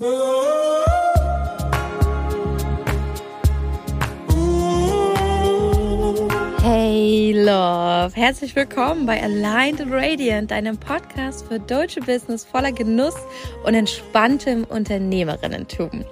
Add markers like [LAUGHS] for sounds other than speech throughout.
Hey Love, herzlich willkommen bei Aligned and Radiant, deinem Podcast für deutsche Business voller Genuss und entspanntem Unternehmerinnentum.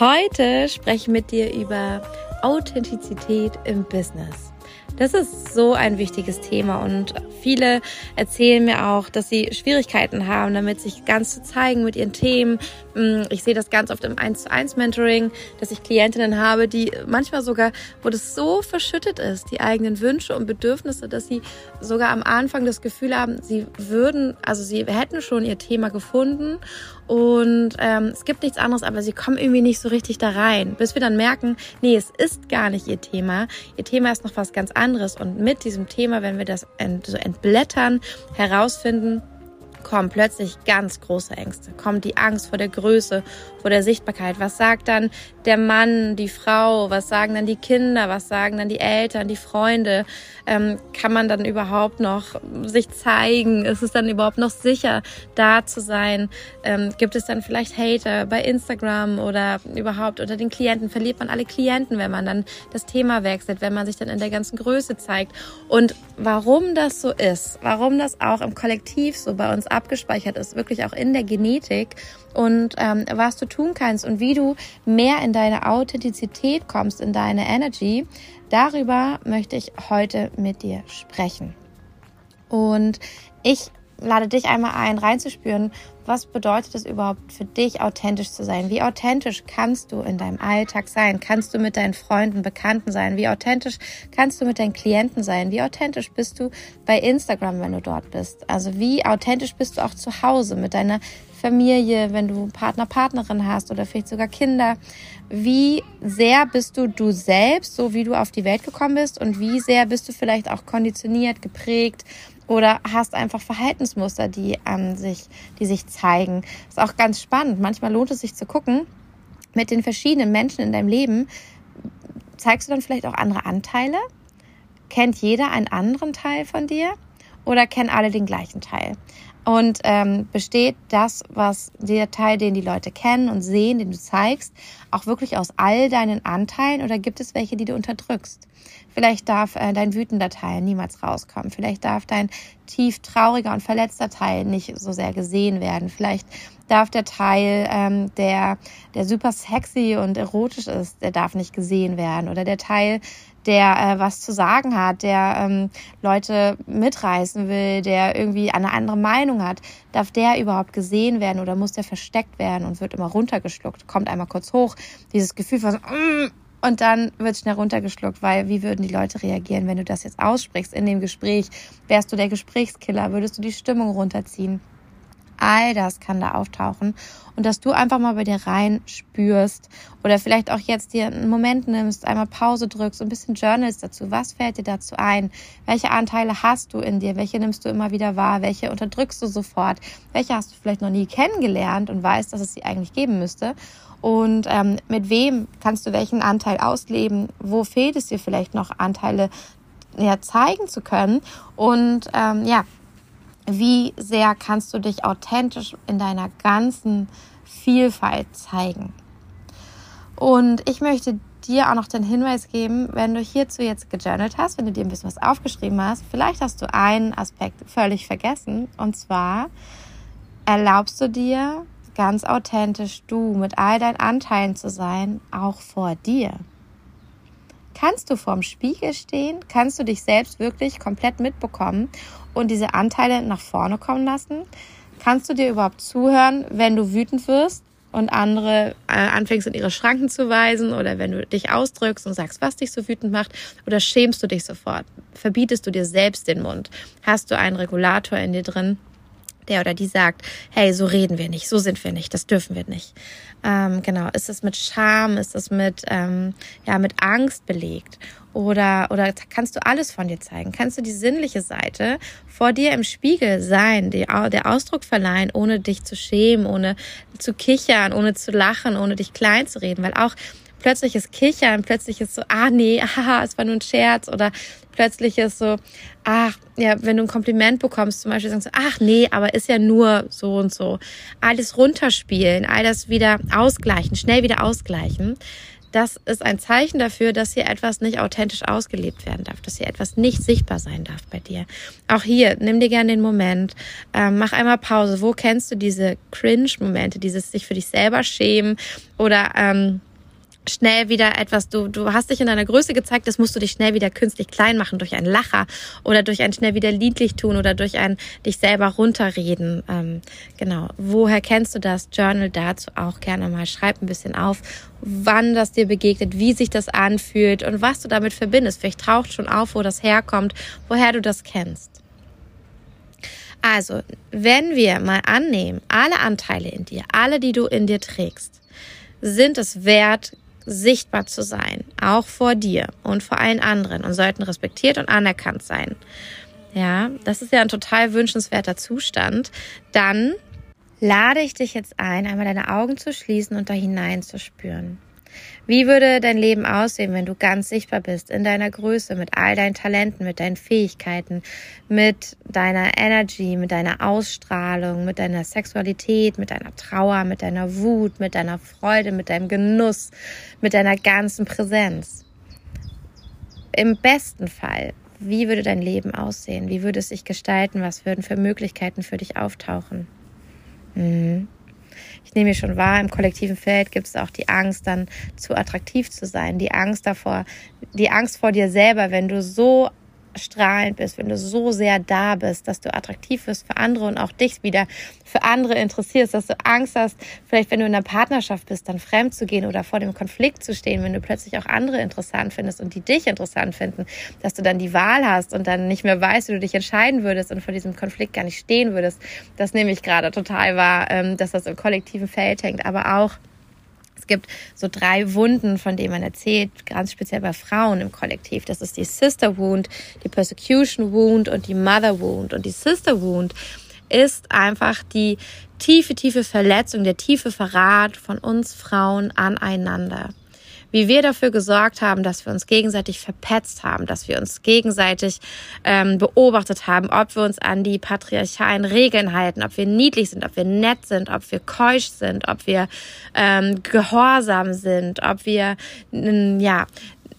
Heute spreche ich mit dir über Authentizität im Business. Das ist so ein wichtiges Thema und viele erzählen mir auch, dass sie Schwierigkeiten haben, damit sich ganz zu zeigen mit ihren Themen. Mm, ich sehe das ganz oft im 1 zu 1 Mentoring, dass ich Klientinnen habe, die manchmal sogar, wo das so verschüttet ist, die eigenen Wünsche und Bedürfnisse, dass sie sogar am Anfang das Gefühl haben, sie würden, also sie hätten schon ihr Thema gefunden und ähm, es gibt nichts anderes, aber sie kommen irgendwie nicht so richtig da rein, bis wir dann merken, nee, es ist gar nicht ihr Thema. Ihr Thema ist noch was ganz anderes. Und mit diesem Thema, wenn wir das ent so entblättern, herausfinden, kommen plötzlich ganz große Ängste. Kommt die Angst vor der Größe, vor der Sichtbarkeit. Was sagt dann der Mann, die Frau? Was sagen dann die Kinder? Was sagen dann die Eltern, die Freunde? Ähm, kann man dann überhaupt noch sich zeigen? Ist es dann überhaupt noch sicher, da zu sein? Ähm, gibt es dann vielleicht Hater bei Instagram oder überhaupt unter den Klienten? Verliert man alle Klienten, wenn man dann das Thema wechselt, wenn man sich dann in der ganzen Größe zeigt? Und warum das so ist, warum das auch im Kollektiv so bei uns abgespeichert ist, wirklich auch in der Genetik und ähm, was du tun kannst und wie du mehr in deine Authentizität kommst, in deine Energy, darüber möchte ich heute mit dir sprechen. Und ich lade dich einmal ein, reinzuspüren, was bedeutet es überhaupt für dich, authentisch zu sein? Wie authentisch kannst du in deinem Alltag sein? Kannst du mit deinen Freunden, Bekannten sein? Wie authentisch kannst du mit deinen Klienten sein? Wie authentisch bist du bei Instagram, wenn du dort bist? Also wie authentisch bist du auch zu Hause mit deiner Familie, wenn du Partner, Partnerin hast oder vielleicht sogar Kinder? Wie sehr bist du du selbst, so wie du auf die Welt gekommen bist? Und wie sehr bist du vielleicht auch konditioniert, geprägt? oder hast einfach Verhaltensmuster, die ähm, sich, die sich zeigen. Ist auch ganz spannend. Manchmal lohnt es sich zu gucken mit den verschiedenen Menschen in deinem Leben. Zeigst du dann vielleicht auch andere Anteile? Kennt jeder einen anderen Teil von dir? Oder kennen alle den gleichen Teil? Und ähm, besteht das, was der Teil, den die Leute kennen und sehen, den du zeigst, auch wirklich aus all deinen Anteilen oder gibt es welche, die du unterdrückst? Vielleicht darf äh, dein wütender Teil niemals rauskommen. Vielleicht darf dein tief trauriger und verletzter Teil nicht so sehr gesehen werden. Vielleicht darf der Teil, ähm, der, der super sexy und erotisch ist, der darf nicht gesehen werden. Oder der Teil, der äh, was zu sagen hat, der ähm, Leute mitreißen will, der irgendwie eine andere Meinung hat, darf der überhaupt gesehen werden oder muss der versteckt werden und wird immer runtergeschluckt, kommt einmal kurz hoch, dieses Gefühl von mm, und dann wird schnell runtergeschluckt, weil wie würden die Leute reagieren, wenn du das jetzt aussprichst in dem Gespräch? Wärst du der Gesprächskiller? Würdest du die Stimmung runterziehen? All das kann da auftauchen und dass du einfach mal bei dir rein spürst oder vielleicht auch jetzt dir einen Moment nimmst, einmal Pause drückst, und ein bisschen Journals dazu. Was fällt dir dazu ein? Welche Anteile hast du in dir? Welche nimmst du immer wieder wahr? Welche unterdrückst du sofort? Welche hast du vielleicht noch nie kennengelernt und weißt, dass es sie eigentlich geben müsste? Und ähm, mit wem kannst du welchen Anteil ausleben? Wo fehlt es dir vielleicht noch Anteile ja, zeigen zu können? Und ähm, ja, wie sehr kannst du dich authentisch in deiner ganzen Vielfalt zeigen. Und ich möchte dir auch noch den Hinweis geben, wenn du hierzu jetzt gejournalt hast, wenn du dir ein bisschen was aufgeschrieben hast, vielleicht hast du einen Aspekt völlig vergessen. Und zwar erlaubst du dir ganz authentisch du mit all deinen Anteilen zu sein, auch vor dir. Kannst du vorm Spiegel stehen? Kannst du dich selbst wirklich komplett mitbekommen und diese Anteile nach vorne kommen lassen? Kannst du dir überhaupt zuhören, wenn du wütend wirst und andere äh, anfängst in ihre Schranken zu weisen oder wenn du dich ausdrückst und sagst, was dich so wütend macht oder schämst du dich sofort? Verbietest du dir selbst den Mund? Hast du einen Regulator in dir drin? Der oder die sagt, hey, so reden wir nicht, so sind wir nicht, das dürfen wir nicht. Ähm, genau, ist es mit Scham, ist es mit, ähm, ja, mit Angst belegt? Oder, oder kannst du alles von dir zeigen? Kannst du die sinnliche Seite vor dir im Spiegel sein, die, der Ausdruck verleihen, ohne dich zu schämen, ohne zu kichern, ohne zu lachen, ohne dich klein zu reden? Weil auch plötzliches Kichern, plötzliches so, ah nee, [LAUGHS] haha, es war nur ein Scherz oder plötzliches so, ach, ja, wenn du ein Kompliment bekommst, zum Beispiel sagst du, ach nee, aber ist ja nur so und so. Alles runterspielen, all das wieder ausgleichen, schnell wieder ausgleichen das ist ein Zeichen dafür, dass hier etwas nicht authentisch ausgelebt werden darf, dass hier etwas nicht sichtbar sein darf bei dir. Auch hier, nimm dir gerne den Moment, ähm, mach einmal Pause. Wo kennst du diese Cringe-Momente, dieses sich für dich selber schämen oder ähm, schnell wieder etwas, du, du hast dich in deiner Größe gezeigt, das musst du dich schnell wieder künstlich klein machen durch einen Lacher oder durch ein schnell wieder liedlich tun oder durch ein dich selber runterreden. Ähm, genau. Woher kennst du das? Journal dazu auch gerne mal. Schreib ein bisschen auf, wann das dir begegnet, wie sich das anfühlt und was du damit verbindest. Vielleicht taucht schon auf, wo das herkommt, woher du das kennst. Also, wenn wir mal annehmen, alle Anteile in dir, alle, die du in dir trägst, sind es wert, sichtbar zu sein, auch vor dir und vor allen anderen und sollten respektiert und anerkannt sein. Ja, das ist ja ein total wünschenswerter Zustand. Dann lade ich dich jetzt ein, einmal deine Augen zu schließen und da hinein zu spüren. Wie würde dein Leben aussehen, wenn du ganz sichtbar bist in deiner Größe, mit all deinen Talenten, mit deinen Fähigkeiten, mit deiner Energy, mit deiner Ausstrahlung, mit deiner Sexualität, mit deiner Trauer, mit deiner Wut, mit deiner Freude, mit deinem Genuss, mit deiner ganzen Präsenz? Im besten Fall, wie würde dein Leben aussehen? Wie würde es sich gestalten? Was würden für Möglichkeiten für dich auftauchen? Mhm ich nehme mir schon wahr, im kollektiven Feld gibt es auch die Angst, dann zu attraktiv zu sein, die Angst davor, die Angst vor dir selber, wenn du so strahlend bist, wenn du so sehr da bist, dass du attraktiv wirst für andere und auch dich wieder für andere interessierst, dass du Angst hast, vielleicht wenn du in einer Partnerschaft bist, dann fremd zu gehen oder vor dem Konflikt zu stehen, wenn du plötzlich auch andere interessant findest und die dich interessant finden, dass du dann die Wahl hast und dann nicht mehr weißt, wie du dich entscheiden würdest und vor diesem Konflikt gar nicht stehen würdest. Das nehme ich gerade total wahr, ähm, dass das im kollektiven Feld hängt, aber auch es gibt so drei Wunden, von denen man erzählt, ganz speziell bei Frauen im Kollektiv. Das ist die Sister Wound, die Persecution Wound und die Mother Wound. Und die Sister Wound ist einfach die tiefe, tiefe Verletzung, der tiefe Verrat von uns Frauen aneinander wie wir dafür gesorgt haben, dass wir uns gegenseitig verpetzt haben, dass wir uns gegenseitig ähm, beobachtet haben, ob wir uns an die patriarchalen Regeln halten, ob wir niedlich sind, ob wir nett sind, ob wir keusch sind, ob wir ähm, gehorsam sind, ob wir ja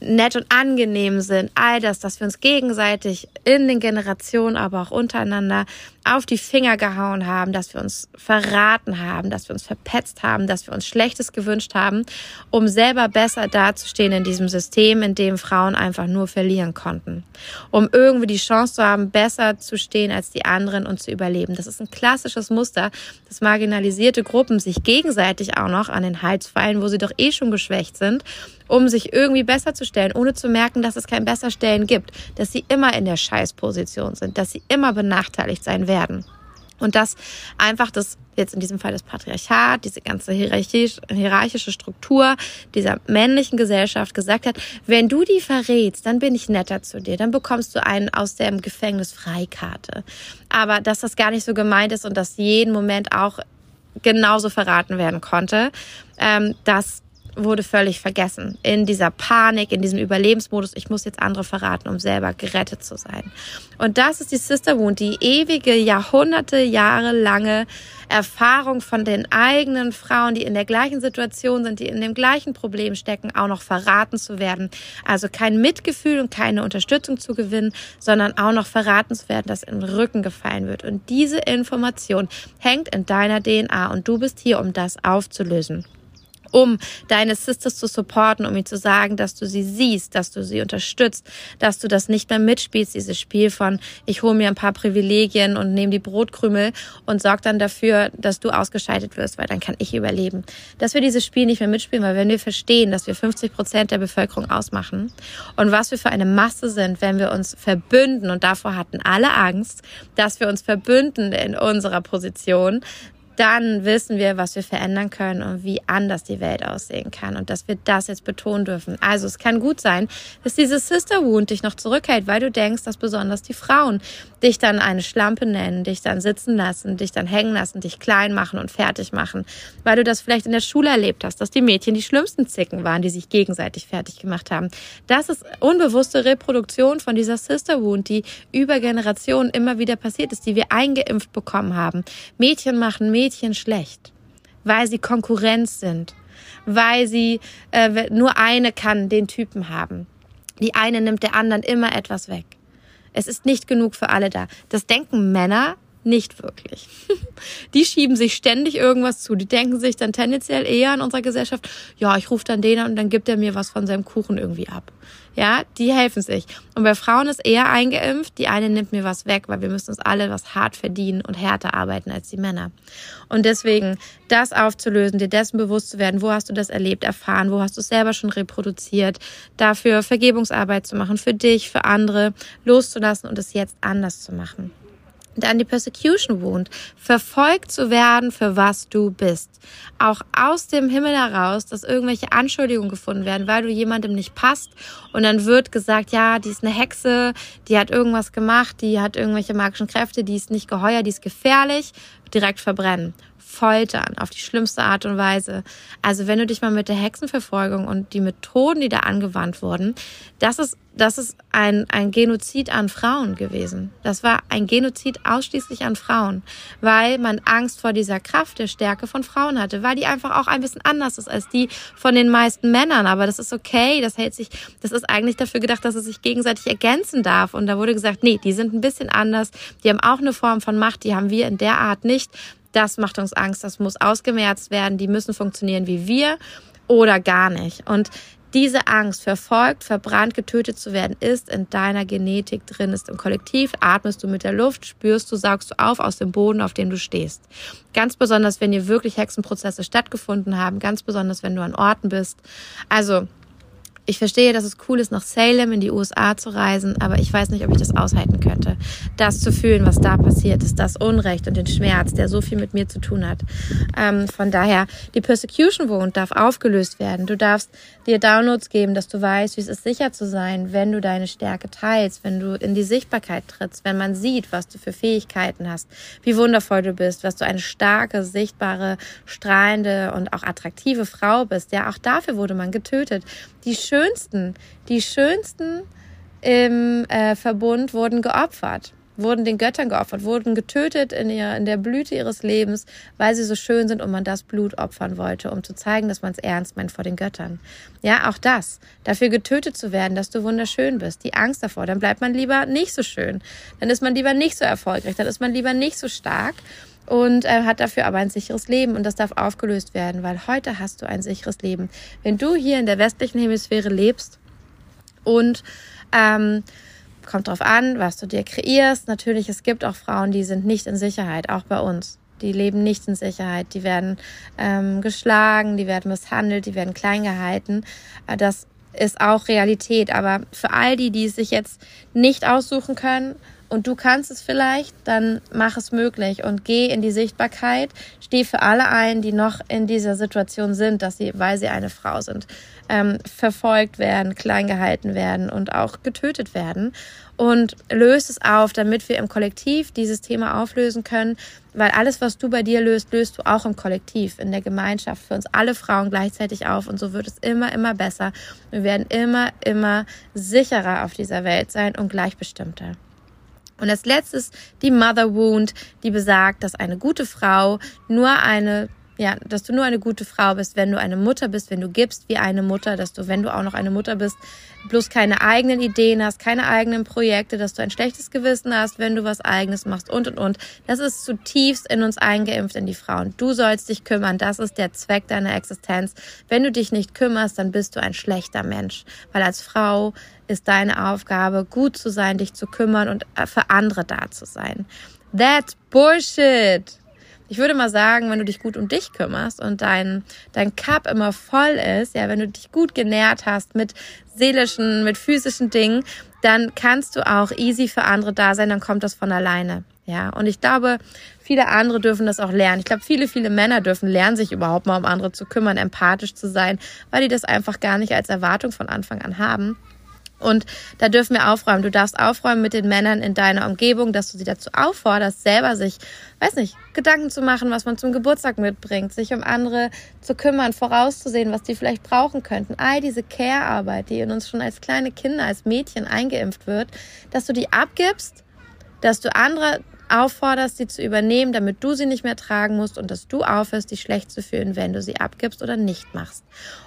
nett und angenehm sind, all das, dass wir uns gegenseitig in den Generationen, aber auch untereinander auf die Finger gehauen haben, dass wir uns verraten haben, dass wir uns verpetzt haben, dass wir uns Schlechtes gewünscht haben, um selber besser dazustehen in diesem System, in dem Frauen einfach nur verlieren konnten. Um irgendwie die Chance zu haben, besser zu stehen als die anderen und zu überleben. Das ist ein klassisches Muster, dass marginalisierte Gruppen sich gegenseitig auch noch an den Hals fallen, wo sie doch eh schon geschwächt sind, um sich irgendwie besser zu stellen, ohne zu merken, dass es kein Besserstellen gibt, dass sie immer in der Scheißposition sind, dass sie immer benachteiligt sein werden. Und dass einfach das, jetzt in diesem Fall das Patriarchat, diese ganze hierarchisch, hierarchische Struktur dieser männlichen Gesellschaft gesagt hat, wenn du die verrätst, dann bin ich netter zu dir, dann bekommst du einen aus dem Gefängnis Freikarte. Aber dass das gar nicht so gemeint ist und dass jeden Moment auch genauso verraten werden konnte, ähm, dass wurde völlig vergessen. In dieser Panik, in diesem Überlebensmodus, ich muss jetzt andere verraten, um selber gerettet zu sein. Und das ist die Sister Wound, die ewige, Jahrhunderte, Jahre lange Erfahrung von den eigenen Frauen, die in der gleichen Situation sind, die in dem gleichen Problem stecken, auch noch verraten zu werden. Also kein Mitgefühl und keine Unterstützung zu gewinnen, sondern auch noch verraten zu werden, dass den Rücken gefallen wird. Und diese Information hängt in deiner DNA und du bist hier, um das aufzulösen um deine Sisters zu supporten, um ihnen zu sagen, dass du sie siehst, dass du sie unterstützt, dass du das nicht mehr mitspielst, dieses Spiel von ich hole mir ein paar Privilegien und nehme die Brotkrümel und sorg dann dafür, dass du ausgeschaltet wirst, weil dann kann ich überleben. Dass wir dieses Spiel nicht mehr mitspielen, weil wenn wir verstehen, dass wir 50 Prozent der Bevölkerung ausmachen und was wir für eine Masse sind, wenn wir uns verbünden und davor hatten alle Angst, dass wir uns verbünden in unserer Position, dann wissen wir, was wir verändern können und wie anders die Welt aussehen kann und dass wir das jetzt betonen dürfen. Also es kann gut sein, dass dieses Sister Wound dich noch zurückhält, weil du denkst, dass besonders die Frauen dich dann eine Schlampe nennen, dich dann sitzen lassen, dich dann hängen lassen, dich klein machen und fertig machen, weil du das vielleicht in der Schule erlebt hast, dass die Mädchen die schlimmsten Zicken waren, die sich gegenseitig fertig gemacht haben. Das ist unbewusste Reproduktion von dieser Sister Wound, die über Generationen immer wieder passiert ist, die wir eingeimpft bekommen haben. Mädchen machen Mädchen Mädchen schlecht, weil sie Konkurrenz sind, weil sie äh, nur eine kann den Typen haben. Die eine nimmt der anderen immer etwas weg. Es ist nicht genug für alle da. Das denken Männer nicht wirklich. [LAUGHS] Die schieben sich ständig irgendwas zu. Die denken sich dann tendenziell eher in unserer Gesellschaft, ja, ich rufe dann den an und dann gibt er mir was von seinem Kuchen irgendwie ab. Ja, die helfen sich. Und bei Frauen ist eher eingeimpft, die eine nimmt mir was weg, weil wir müssen uns alle was hart verdienen und härter arbeiten als die Männer. Und deswegen das aufzulösen, dir dessen bewusst zu werden, wo hast du das erlebt, erfahren, wo hast du es selber schon reproduziert, dafür Vergebungsarbeit zu machen, für dich, für andere, loszulassen und es jetzt anders zu machen dann die Persecution Wound, verfolgt zu werden, für was du bist. Auch aus dem Himmel heraus, dass irgendwelche Anschuldigungen gefunden werden, weil du jemandem nicht passt und dann wird gesagt, ja, die ist eine Hexe, die hat irgendwas gemacht, die hat irgendwelche magischen Kräfte, die ist nicht geheuer, die ist gefährlich, direkt verbrennen foltern auf die schlimmste Art und Weise. Also wenn du dich mal mit der Hexenverfolgung und die Methoden, die da angewandt wurden, das ist, das ist ein, ein Genozid an Frauen gewesen. Das war ein Genozid ausschließlich an Frauen, weil man Angst vor dieser Kraft der Stärke von Frauen hatte, weil die einfach auch ein bisschen anders ist als die von den meisten Männern. Aber das ist okay, das hält sich, das ist eigentlich dafür gedacht, dass es sich gegenseitig ergänzen darf. Und da wurde gesagt, nee, die sind ein bisschen anders, die haben auch eine Form von Macht, die haben wir in der Art nicht das macht uns Angst, das muss ausgemerzt werden, die müssen funktionieren wie wir oder gar nicht. Und diese Angst, verfolgt, verbrannt, getötet zu werden, ist in deiner Genetik drin, ist im Kollektiv, atmest du mit der Luft, spürst du, saugst du auf aus dem Boden, auf dem du stehst. Ganz besonders, wenn hier wirklich Hexenprozesse stattgefunden haben, ganz besonders, wenn du an Orten bist. Also, ich verstehe, dass es cool ist, nach Salem in die USA zu reisen, aber ich weiß nicht, ob ich das aushalten könnte. Das zu fühlen, was da passiert ist, das Unrecht und den Schmerz, der so viel mit mir zu tun hat. Ähm, von daher, die Persecution Wound darf aufgelöst werden. Du darfst dir Downloads geben, dass du weißt, wie es ist, sicher zu sein, wenn du deine Stärke teilst, wenn du in die Sichtbarkeit trittst, wenn man sieht, was du für Fähigkeiten hast, wie wundervoll du bist, was du eine starke, sichtbare, strahlende und auch attraktive Frau bist. Ja, auch dafür wurde man getötet. Die schönsten, die schönsten im äh, Verbund wurden geopfert, wurden den Göttern geopfert, wurden getötet in, ihr, in der Blüte ihres Lebens, weil sie so schön sind und man das Blut opfern wollte, um zu zeigen, dass man es ernst meint vor den Göttern. Ja, auch das, dafür getötet zu werden, dass du wunderschön bist, die Angst davor, dann bleibt man lieber nicht so schön, dann ist man lieber nicht so erfolgreich, dann ist man lieber nicht so stark und äh, hat dafür aber ein sicheres Leben und das darf aufgelöst werden, weil heute hast du ein sicheres Leben. Wenn du hier in der westlichen Hemisphäre lebst und ähm, kommt drauf an, was du dir kreierst. Natürlich, es gibt auch Frauen, die sind nicht in Sicherheit, auch bei uns. Die leben nicht in Sicherheit, die werden ähm, geschlagen, die werden misshandelt, die werden klein gehalten. Äh, das ist auch Realität. Aber für all die, die es sich jetzt nicht aussuchen können, und du kannst es vielleicht, dann mach es möglich und geh in die Sichtbarkeit. Steh für alle ein, die noch in dieser Situation sind, dass sie, weil sie eine Frau sind, ähm, verfolgt werden, klein gehalten werden und auch getötet werden. Und löst es auf, damit wir im Kollektiv dieses Thema auflösen können, weil alles, was du bei dir löst, löst du auch im Kollektiv, in der Gemeinschaft, für uns alle Frauen gleichzeitig auf. Und so wird es immer, immer besser. Wir werden immer, immer sicherer auf dieser Welt sein und gleichbestimmter. Und als letztes die Mother Wound, die besagt, dass eine gute Frau nur eine ja, dass du nur eine gute Frau bist, wenn du eine Mutter bist, wenn du gibst wie eine Mutter, dass du, wenn du auch noch eine Mutter bist, bloß keine eigenen Ideen hast, keine eigenen Projekte, dass du ein schlechtes Gewissen hast, wenn du was eigenes machst und und und. Das ist zutiefst in uns eingeimpft in die Frauen. Du sollst dich kümmern, das ist der Zweck deiner Existenz. Wenn du dich nicht kümmerst, dann bist du ein schlechter Mensch, weil als Frau ist deine Aufgabe, gut zu sein, dich zu kümmern und für andere da zu sein. That's Bullshit. Ich würde mal sagen, wenn du dich gut um dich kümmerst und dein, dein Cup immer voll ist, ja, wenn du dich gut genährt hast mit seelischen, mit physischen Dingen, dann kannst du auch easy für andere da sein, dann kommt das von alleine. Ja, und ich glaube, viele andere dürfen das auch lernen. Ich glaube, viele, viele Männer dürfen lernen, sich überhaupt mal um andere zu kümmern, empathisch zu sein, weil die das einfach gar nicht als Erwartung von Anfang an haben. Und da dürfen wir aufräumen. Du darfst aufräumen mit den Männern in deiner Umgebung, dass du sie dazu aufforderst, selber sich, weiß nicht, Gedanken zu machen, was man zum Geburtstag mitbringt, sich um andere zu kümmern, vorauszusehen, was die vielleicht brauchen könnten. All diese Care-Arbeit, die in uns schon als kleine Kinder, als Mädchen eingeimpft wird, dass du die abgibst, dass du andere aufforderst, sie zu übernehmen, damit du sie nicht mehr tragen musst und dass du aufhörst, dich schlecht zu fühlen, wenn du sie abgibst oder nicht machst.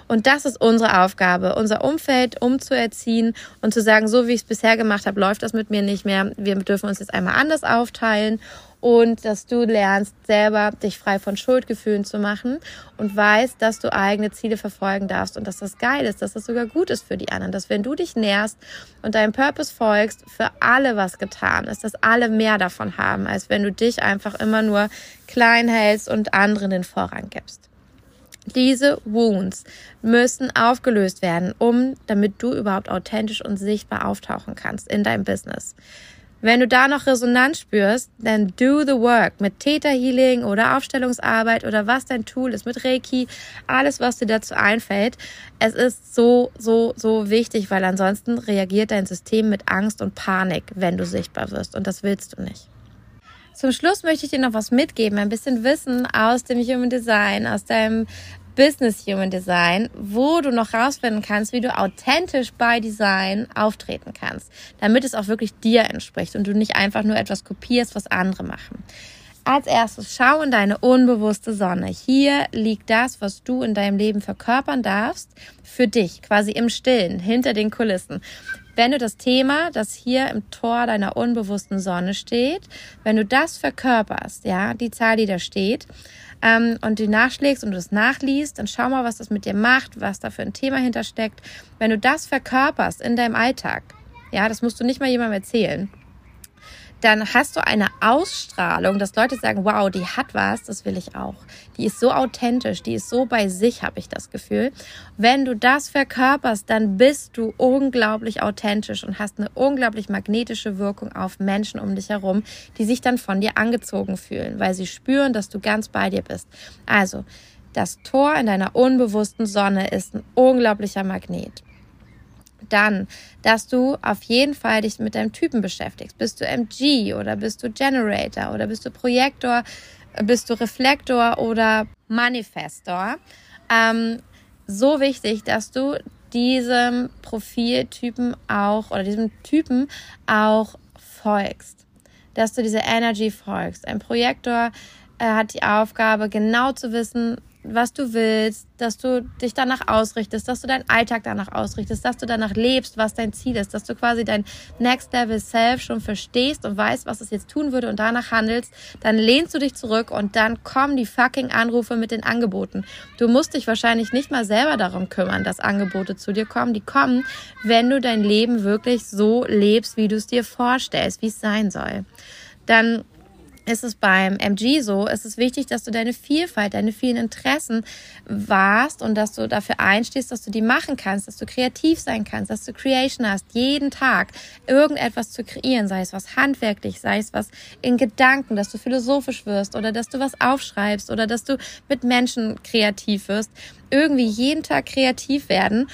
Und das ist unsere Aufgabe, unser Umfeld umzuerziehen und zu sagen, so wie ich es bisher gemacht habe, läuft das mit mir nicht mehr. Wir dürfen uns jetzt einmal anders aufteilen und dass du lernst, selber dich frei von Schuldgefühlen zu machen und weißt, dass du eigene Ziele verfolgen darfst und dass das geil ist, dass das sogar gut ist für die anderen, dass wenn du dich nährst und deinem Purpose folgst, für alle was getan ist, dass alle mehr davon haben, als wenn du dich einfach immer nur klein hältst und anderen den Vorrang gibst. Diese Wounds müssen aufgelöst werden, um, damit du überhaupt authentisch und sichtbar auftauchen kannst in deinem Business. Wenn du da noch Resonanz spürst, dann do the work mit Theta Healing oder Aufstellungsarbeit oder was dein Tool ist, mit Reiki, alles, was dir dazu einfällt. Es ist so, so, so wichtig, weil ansonsten reagiert dein System mit Angst und Panik, wenn du sichtbar wirst. Und das willst du nicht. Zum Schluss möchte ich dir noch was mitgeben, ein bisschen Wissen aus dem Human Design, aus deinem Business Human Design, wo du noch rausfinden kannst, wie du authentisch bei Design auftreten kannst, damit es auch wirklich dir entspricht und du nicht einfach nur etwas kopierst, was andere machen. Als erstes schau in deine unbewusste Sonne. Hier liegt das, was du in deinem Leben verkörpern darfst, für dich, quasi im Stillen, hinter den Kulissen. Wenn du das Thema, das hier im Tor deiner unbewussten Sonne steht, wenn du das verkörperst, ja, die Zahl, die da steht, ähm, und du nachschlägst und du das nachliest, dann schau mal, was das mit dir macht, was da für ein Thema hintersteckt. Wenn du das verkörperst in deinem Alltag, ja, das musst du nicht mal jemandem erzählen, dann hast du eine Ausstrahlung, dass Leute sagen, wow, die hat was, das will ich auch. Die ist so authentisch, die ist so bei sich, habe ich das Gefühl. Wenn du das verkörperst, dann bist du unglaublich authentisch und hast eine unglaublich magnetische Wirkung auf Menschen um dich herum, die sich dann von dir angezogen fühlen, weil sie spüren, dass du ganz bei dir bist. Also, das Tor in deiner unbewussten Sonne ist ein unglaublicher Magnet dann, dass du auf jeden Fall dich mit deinem Typen beschäftigst. Bist du MG oder bist du Generator oder bist du Projektor, bist du Reflektor oder Manifestor? Ähm, so wichtig, dass du diesem Profiltypen auch oder diesem Typen auch folgst. Dass du dieser Energy folgst. Ein Projektor äh, hat die Aufgabe, genau zu wissen, was du willst, dass du dich danach ausrichtest, dass du deinen Alltag danach ausrichtest, dass du danach lebst, was dein Ziel ist, dass du quasi dein Next Level Self schon verstehst und weißt, was es jetzt tun würde und danach handelst, dann lehnst du dich zurück und dann kommen die fucking Anrufe mit den Angeboten. Du musst dich wahrscheinlich nicht mal selber darum kümmern, dass Angebote zu dir kommen. Die kommen, wenn du dein Leben wirklich so lebst, wie du es dir vorstellst, wie es sein soll. Dann ist es beim MG so, ist es wichtig, dass du deine Vielfalt, deine vielen Interessen wahrst und dass du dafür einstehst, dass du die machen kannst, dass du kreativ sein kannst, dass du Creation hast, jeden Tag irgendetwas zu kreieren, sei es was handwerklich, sei es was in Gedanken, dass du philosophisch wirst oder dass du was aufschreibst oder dass du mit Menschen kreativ wirst. Irgendwie jeden Tag kreativ werden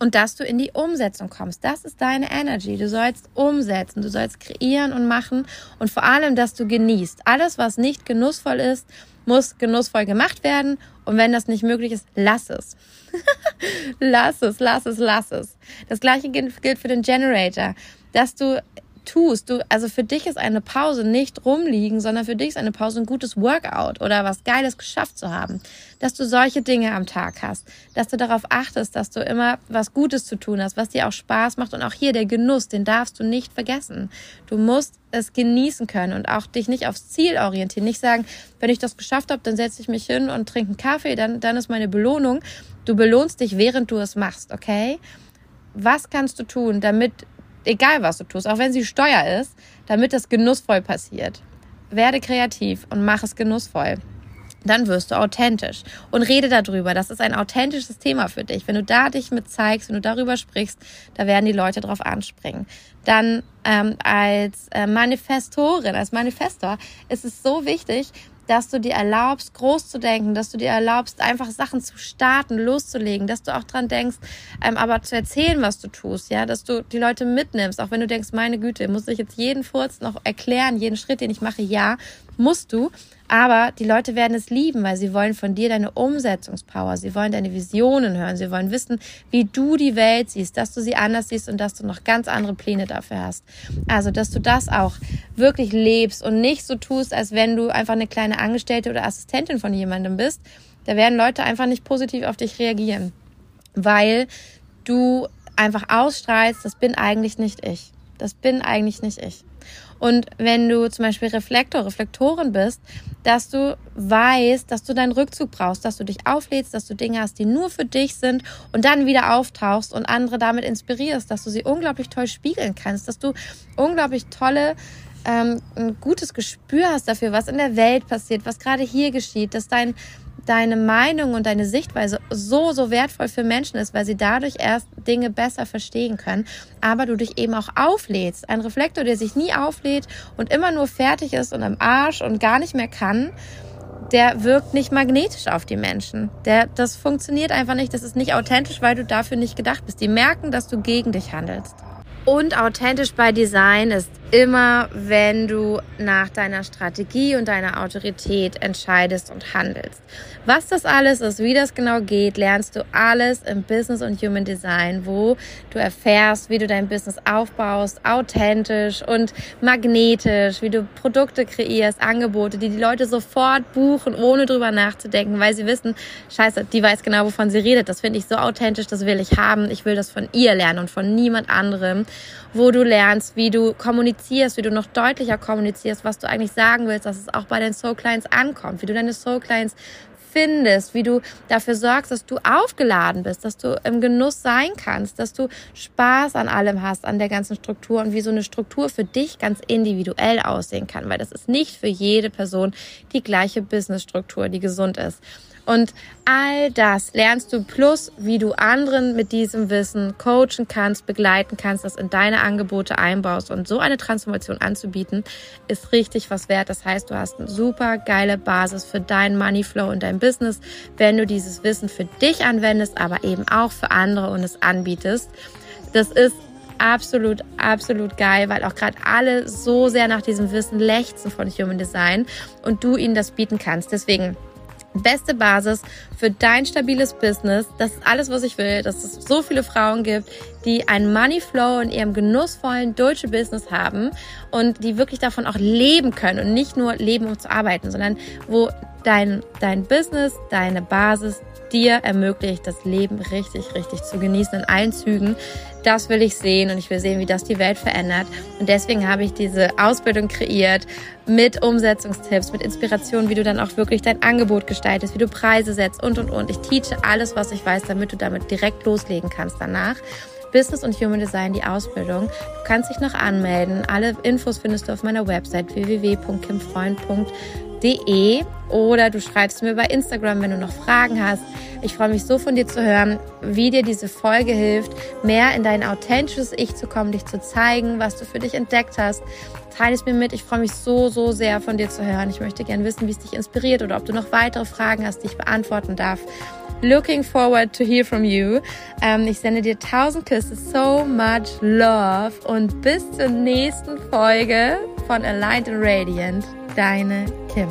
und dass du in die Umsetzung kommst. Das ist deine Energy. Du sollst umsetzen, du sollst kreieren und machen und vor allem, dass du genießt. Alles, was nicht genussvoll ist, muss genussvoll gemacht werden und wenn das nicht möglich ist, lass es. [LAUGHS] lass es, lass es, lass es. Das gleiche gilt für den Generator, dass du tust. Du, also für dich ist eine Pause nicht rumliegen, sondern für dich ist eine Pause ein gutes Workout oder was Geiles geschafft zu haben. Dass du solche Dinge am Tag hast, dass du darauf achtest, dass du immer was Gutes zu tun hast, was dir auch Spaß macht und auch hier der Genuss, den darfst du nicht vergessen. Du musst es genießen können und auch dich nicht aufs Ziel orientieren. Nicht sagen, wenn ich das geschafft habe, dann setze ich mich hin und trinke einen Kaffee, dann, dann ist meine Belohnung. Du belohnst dich, während du es machst, okay? Was kannst du tun, damit egal was du tust, auch wenn sie Steuer ist, damit das genussvoll passiert. Werde kreativ und mach es genussvoll. dann wirst du authentisch und rede darüber. Das ist ein authentisches Thema für dich. Wenn du da dich mit zeigst, wenn du darüber sprichst, da werden die Leute drauf anspringen. Dann ähm, als äh, Manifestorin, als Manifestor ist es so wichtig, dass du dir erlaubst, groß zu denken, dass du dir erlaubst, einfach Sachen zu starten, loszulegen, dass du auch dran denkst, ähm, aber zu erzählen, was du tust, ja, dass du die Leute mitnimmst, auch wenn du denkst, meine Güte, muss ich jetzt jeden Furz noch erklären, jeden Schritt, den ich mache, ja, musst du, aber die Leute werden es lieben, weil sie wollen von dir deine Umsetzungspower, sie wollen deine Visionen hören, sie wollen wissen, wie du die Welt siehst, dass du sie anders siehst und dass du noch ganz andere Pläne dafür hast. Also, dass du das auch wirklich lebst und nicht so tust, als wenn du einfach eine kleine Angestellte oder Assistentin von jemandem bist. Da werden Leute einfach nicht positiv auf dich reagieren, weil du einfach ausstrahlst, das bin eigentlich nicht ich. Das bin eigentlich nicht ich. Und wenn du zum Beispiel Reflektor, Reflektorin bist, dass du weißt, dass du deinen Rückzug brauchst, dass du dich auflädst, dass du Dinge hast, die nur für dich sind und dann wieder auftauchst und andere damit inspirierst, dass du sie unglaublich toll spiegeln kannst, dass du unglaublich tolle ähm, ein gutes Gespür hast dafür, was in der Welt passiert, was gerade hier geschieht, dass dein deine Meinung und deine Sichtweise so, so wertvoll für Menschen ist, weil sie dadurch erst Dinge besser verstehen können, aber du dich eben auch auflädst. Ein Reflektor, der sich nie auflädt und immer nur fertig ist und am Arsch und gar nicht mehr kann, der wirkt nicht magnetisch auf die Menschen. Der, das funktioniert einfach nicht. Das ist nicht authentisch, weil du dafür nicht gedacht bist. Die merken, dass du gegen dich handelst. Und authentisch bei Design ist immer, wenn du nach deiner Strategie und deiner Autorität entscheidest und handelst. Was das alles ist, wie das genau geht, lernst du alles im Business und Human Design, wo du erfährst, wie du dein Business aufbaust, authentisch und magnetisch, wie du Produkte kreierst, Angebote, die die Leute sofort buchen, ohne drüber nachzudenken, weil sie wissen, scheiße, die weiß genau, wovon sie redet. Das finde ich so authentisch, das will ich haben. Ich will das von ihr lernen und von niemand anderem wo du lernst, wie du kommunizierst, wie du noch deutlicher kommunizierst, was du eigentlich sagen willst, dass es auch bei den Soul Clients ankommt, wie du deine Soul Clients findest, wie du dafür sorgst, dass du aufgeladen bist, dass du im Genuss sein kannst, dass du Spaß an allem hast, an der ganzen Struktur und wie so eine Struktur für dich ganz individuell aussehen kann, weil das ist nicht für jede Person die gleiche Businessstruktur, die gesund ist. Und all das lernst du plus, wie du anderen mit diesem Wissen coachen kannst, begleiten kannst, das in deine Angebote einbaust. Und so eine Transformation anzubieten, ist richtig was wert. Das heißt, du hast eine super geile Basis für dein Moneyflow und dein Business, wenn du dieses Wissen für dich anwendest, aber eben auch für andere und es anbietest. Das ist absolut, absolut geil, weil auch gerade alle so sehr nach diesem Wissen lechzen von Human Design und du ihnen das bieten kannst. Deswegen beste Basis für dein stabiles Business. Das ist alles, was ich will, dass es so viele Frauen gibt, die einen Moneyflow in ihrem genussvollen deutschen Business haben und die wirklich davon auch leben können und nicht nur leben, um zu arbeiten, sondern wo dein, dein Business, deine Basis dir ermöglicht, das Leben richtig, richtig zu genießen in allen Zügen. Das will ich sehen und ich will sehen, wie das die Welt verändert. Und deswegen habe ich diese Ausbildung kreiert mit Umsetzungstipps, mit Inspiration, wie du dann auch wirklich dein Angebot gestaltest, wie du Preise setzt und, und, und. Ich teache alles, was ich weiß, damit du damit direkt loslegen kannst danach. Business und Human Design, die Ausbildung. Du kannst dich noch anmelden. Alle Infos findest du auf meiner Website www.kimfreund.de oder du schreibst mir bei Instagram, wenn du noch Fragen hast. Ich freue mich so von dir zu hören, wie dir diese Folge hilft, mehr in dein authentisches Ich zu kommen, dich zu zeigen, was du für dich entdeckt hast. Teile es mir mit. Ich freue mich so, so sehr von dir zu hören. Ich möchte gerne wissen, wie es dich inspiriert oder ob du noch weitere Fragen hast, die ich beantworten darf. Looking forward to hear from you. Ähm, ich sende dir tausend Küsse, so much love und bis zur nächsten Folge von Aligned and Radiant. Deine Kim.